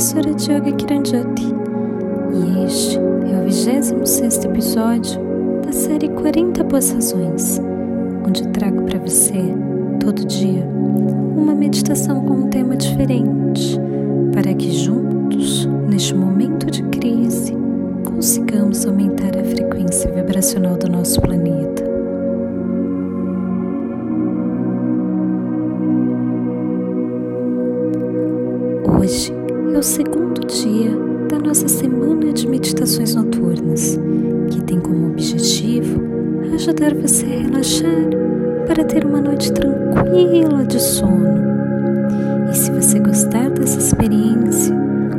professora Yoga Kiranjoti e este é o 26 episódio da série 40 Boas Razões, onde trago para você, todo dia, uma meditação com um tema diferente, para que juntos, neste momento de crise, consigamos aumentar a frequência vibracional do nosso planeta. O segundo dia da nossa semana de meditações noturnas, que tem como objetivo ajudar você a relaxar para ter uma noite tranquila de sono. E se você gostar dessa experiência,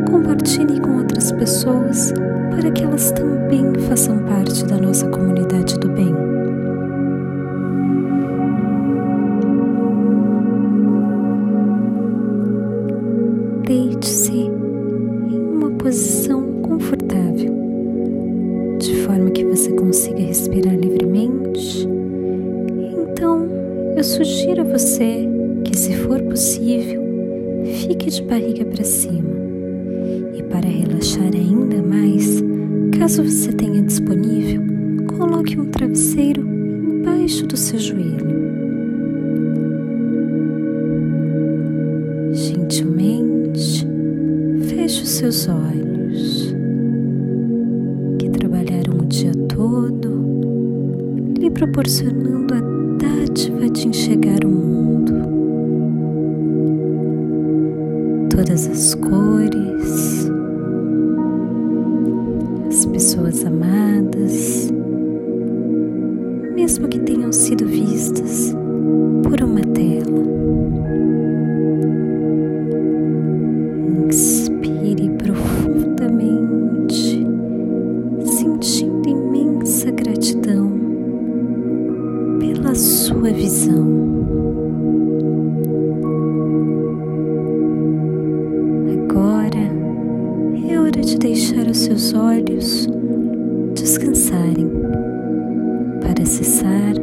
compartilhe com outras pessoas para que elas também façam parte da nossa comunidade do bem. Para relaxar ainda mais, caso você tenha disponível, coloque um travesseiro embaixo do seu joelho. Agora é hora de deixar os seus olhos descansarem para acessar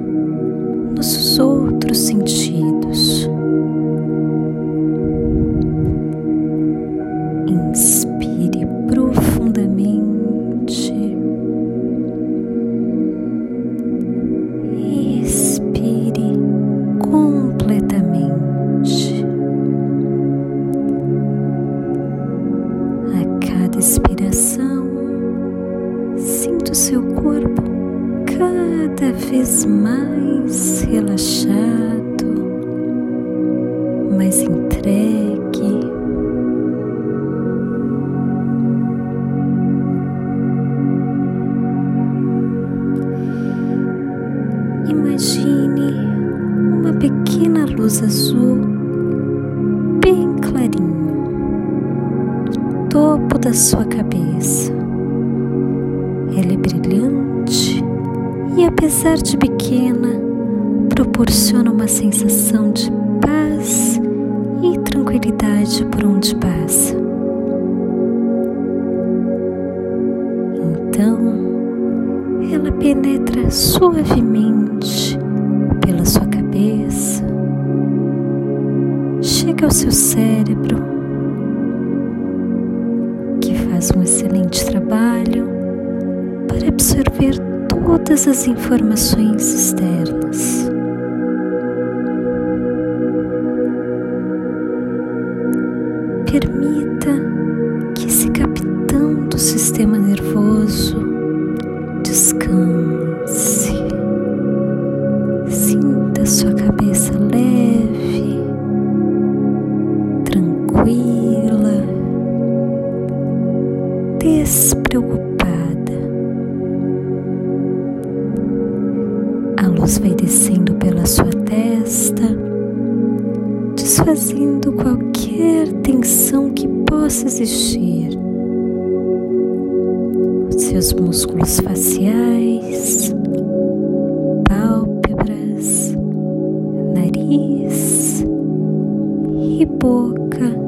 nossos outros sentidos. Expiração, sinta o seu corpo cada vez mais relaxado, topo da sua cabeça. Ela é brilhante e, apesar de pequena, proporciona uma sensação de paz e tranquilidade por onde passa. Então, ela penetra suavemente pela sua cabeça, chega ao seu cérebro, faz um excelente trabalho para absorver todas as informações externas. Permita que esse capitão do sistema nervoso descanse. Sinta sua cabeça leve, tranquila, despreocupada. A luz vai descendo pela sua testa, desfazendo qualquer tensão que possa existir. Os seus músculos faciais, pálpebras, nariz e boca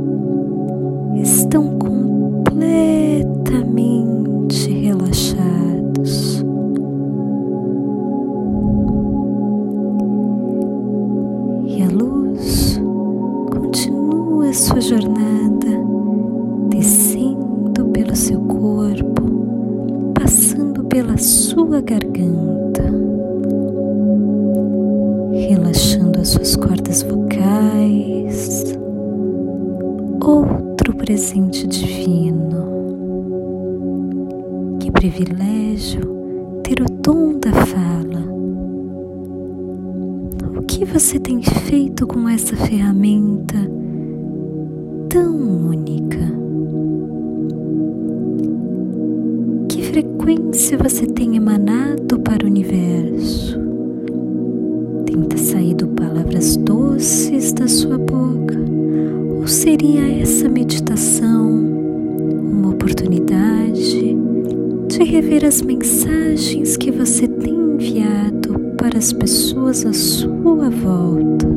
vocais. Outro presente divino. Que privilégio ter o dom da fala. O que você tem feito com essa ferramenta tão única? frequência você tem emanado para o universo. Seria essa meditação uma oportunidade de rever as mensagens que você tem enviado para as pessoas à sua volta?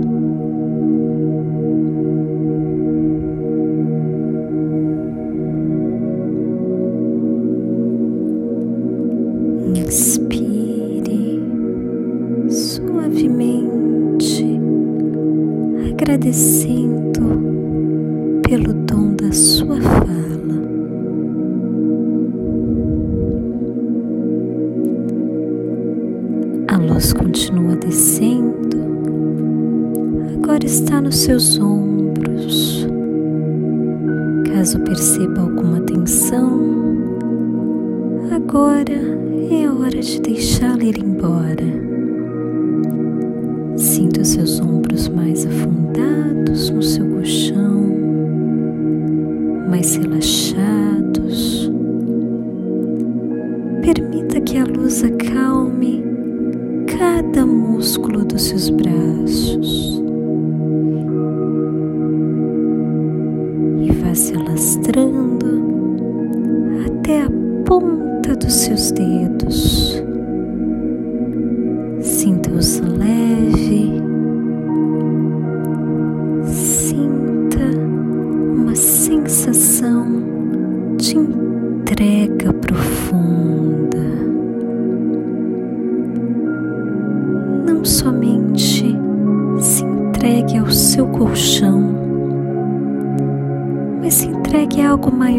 agradecendo Sinta os seus ombros mais afundados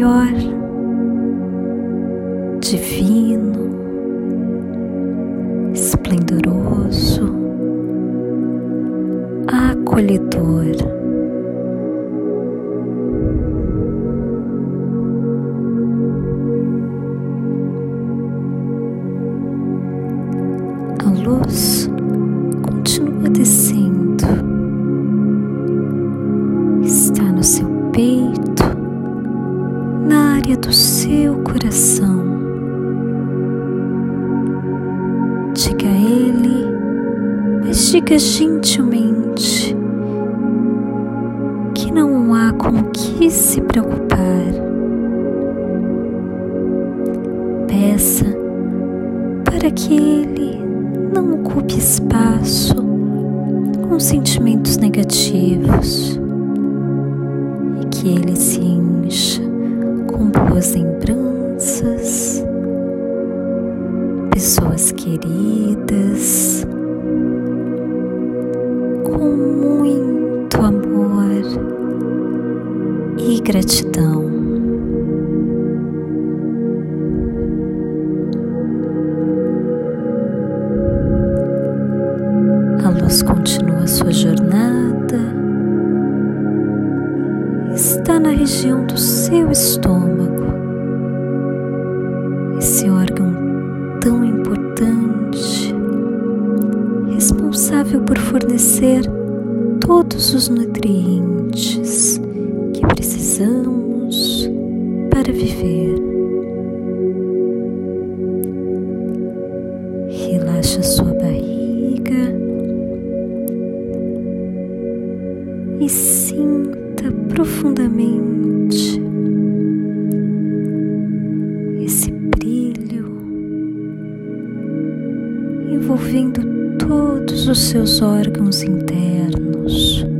maior, divino esplendoroso, acolhedor. Ele, mas diga gentilmente que não há com que se preocupar. Peça para que Ele não ocupe espaço com sentimentos negativos e que Ele se encha com boas lembranças queridas, com muito amor e gratidão. Responsável por fornecer todos os nutrientes que precisamos para viver. Relaxa sua barriga e sinta profundamente esse envolvendo todos os seus órgãos internos.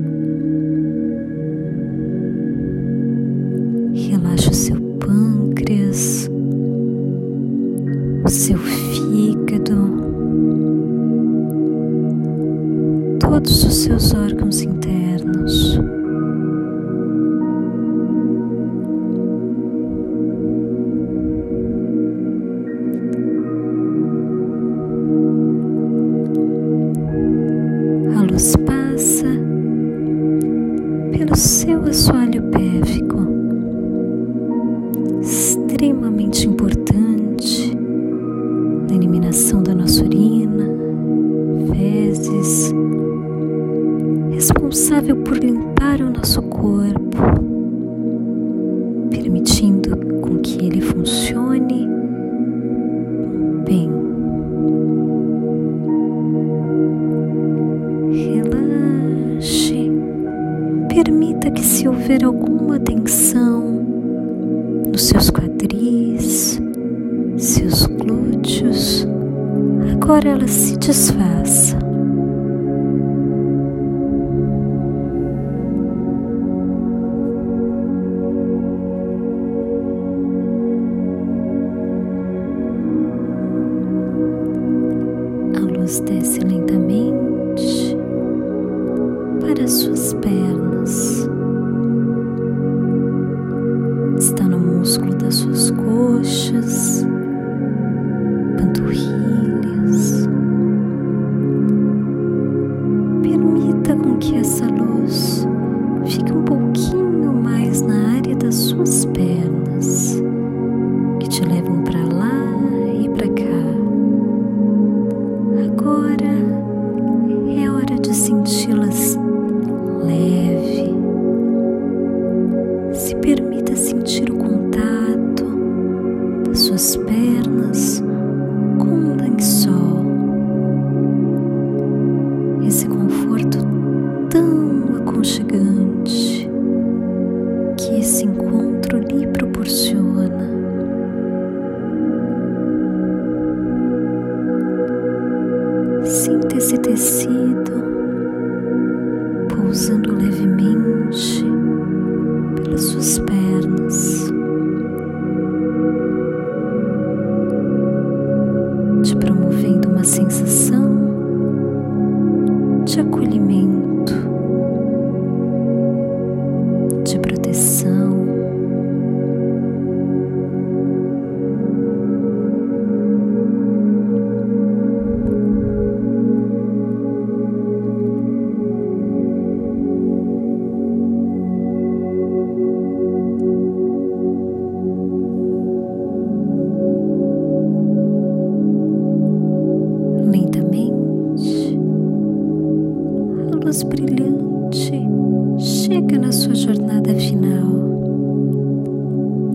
se houver alguma tensão nos seus quadris, seus glúteos, agora ela se desfaça. A luz desce lentamente para suas te levam para lá.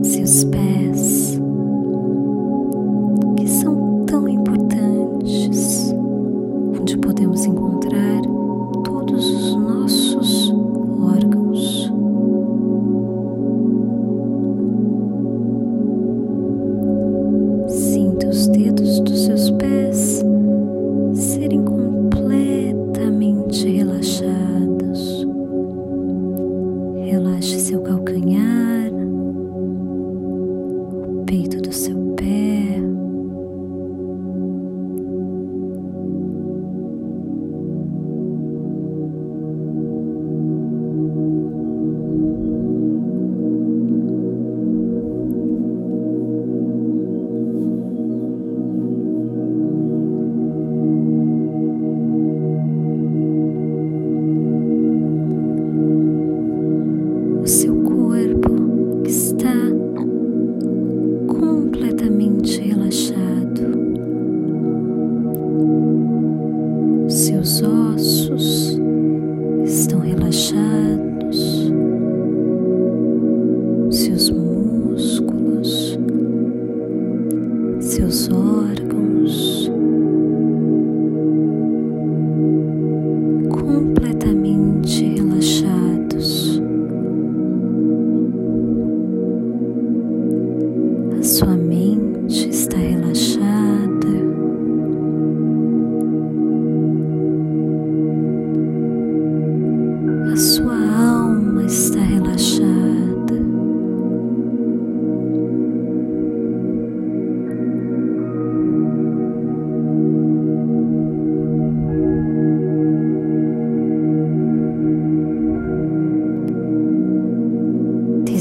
seus pés. respeito do seu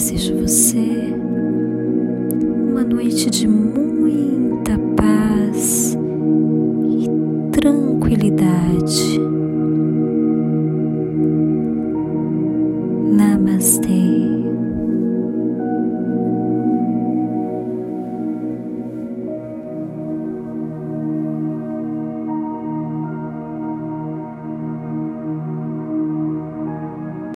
desejo você.